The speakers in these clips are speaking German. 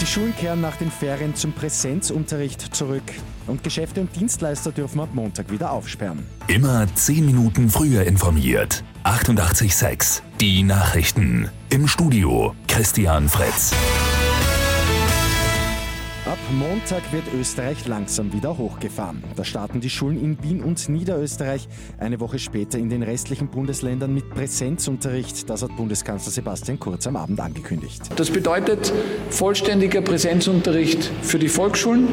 Die Schulen kehren nach den Ferien zum Präsenzunterricht zurück und Geschäfte und Dienstleister dürfen ab Montag wieder aufsperren. Immer 10 Minuten früher informiert. 88.6 Die Nachrichten. Im Studio Christian Fritz. Ab Montag wird Österreich langsam wieder hochgefahren. Da starten die Schulen in Wien und Niederösterreich eine Woche später in den restlichen Bundesländern mit Präsenzunterricht. Das hat Bundeskanzler Sebastian Kurz am Abend angekündigt. Das bedeutet vollständiger Präsenzunterricht für die Volksschulen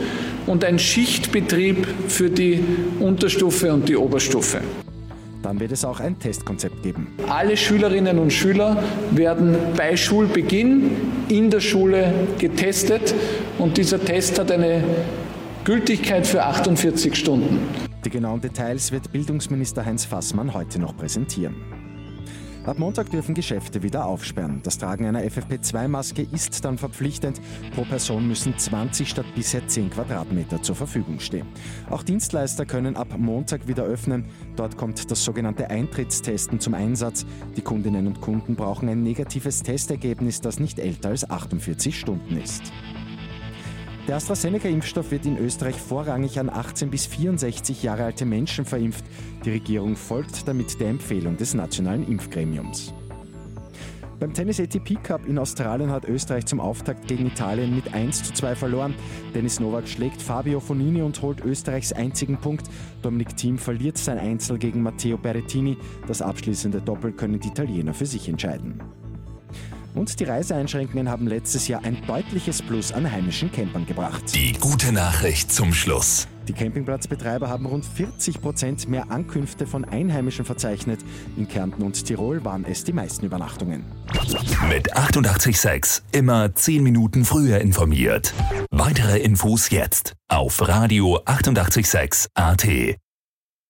und ein Schichtbetrieb für die Unterstufe und die Oberstufe. Dann wird es auch ein Testkonzept geben. Alle Schülerinnen und Schüler werden bei Schulbeginn in der Schule getestet und dieser Test hat eine Gültigkeit für 48 Stunden. Die genauen Details wird Bildungsminister Heinz Fassmann heute noch präsentieren. Ab Montag dürfen Geschäfte wieder aufsperren. Das Tragen einer FFP2-Maske ist dann verpflichtend. Pro Person müssen 20 statt bisher 10 Quadratmeter zur Verfügung stehen. Auch Dienstleister können ab Montag wieder öffnen. Dort kommt das sogenannte Eintrittstesten zum Einsatz. Die Kundinnen und Kunden brauchen ein negatives Testergebnis, das nicht älter als 48 Stunden ist. Der AstraZeneca-Impfstoff wird in Österreich vorrangig an 18 bis 64 Jahre alte Menschen verimpft. Die Regierung folgt damit der Empfehlung des Nationalen Impfgremiums. Beim Tennis ATP Cup in Australien hat Österreich zum Auftakt gegen Italien mit 1 zu 2 verloren. Dennis Novak schlägt Fabio Fonini und holt Österreichs einzigen Punkt. Dominik Thiem verliert sein Einzel gegen Matteo Berrettini. Das abschließende Doppel können die Italiener für sich entscheiden. Und die Reiseeinschränkungen haben letztes Jahr ein deutliches Plus an heimischen Campern gebracht. Die gute Nachricht zum Schluss. Die Campingplatzbetreiber haben rund 40 Prozent mehr Ankünfte von Einheimischen verzeichnet. In Kärnten und Tirol waren es die meisten Übernachtungen. Mit 886 immer 10 Minuten früher informiert. Weitere Infos jetzt auf Radio 886 AT.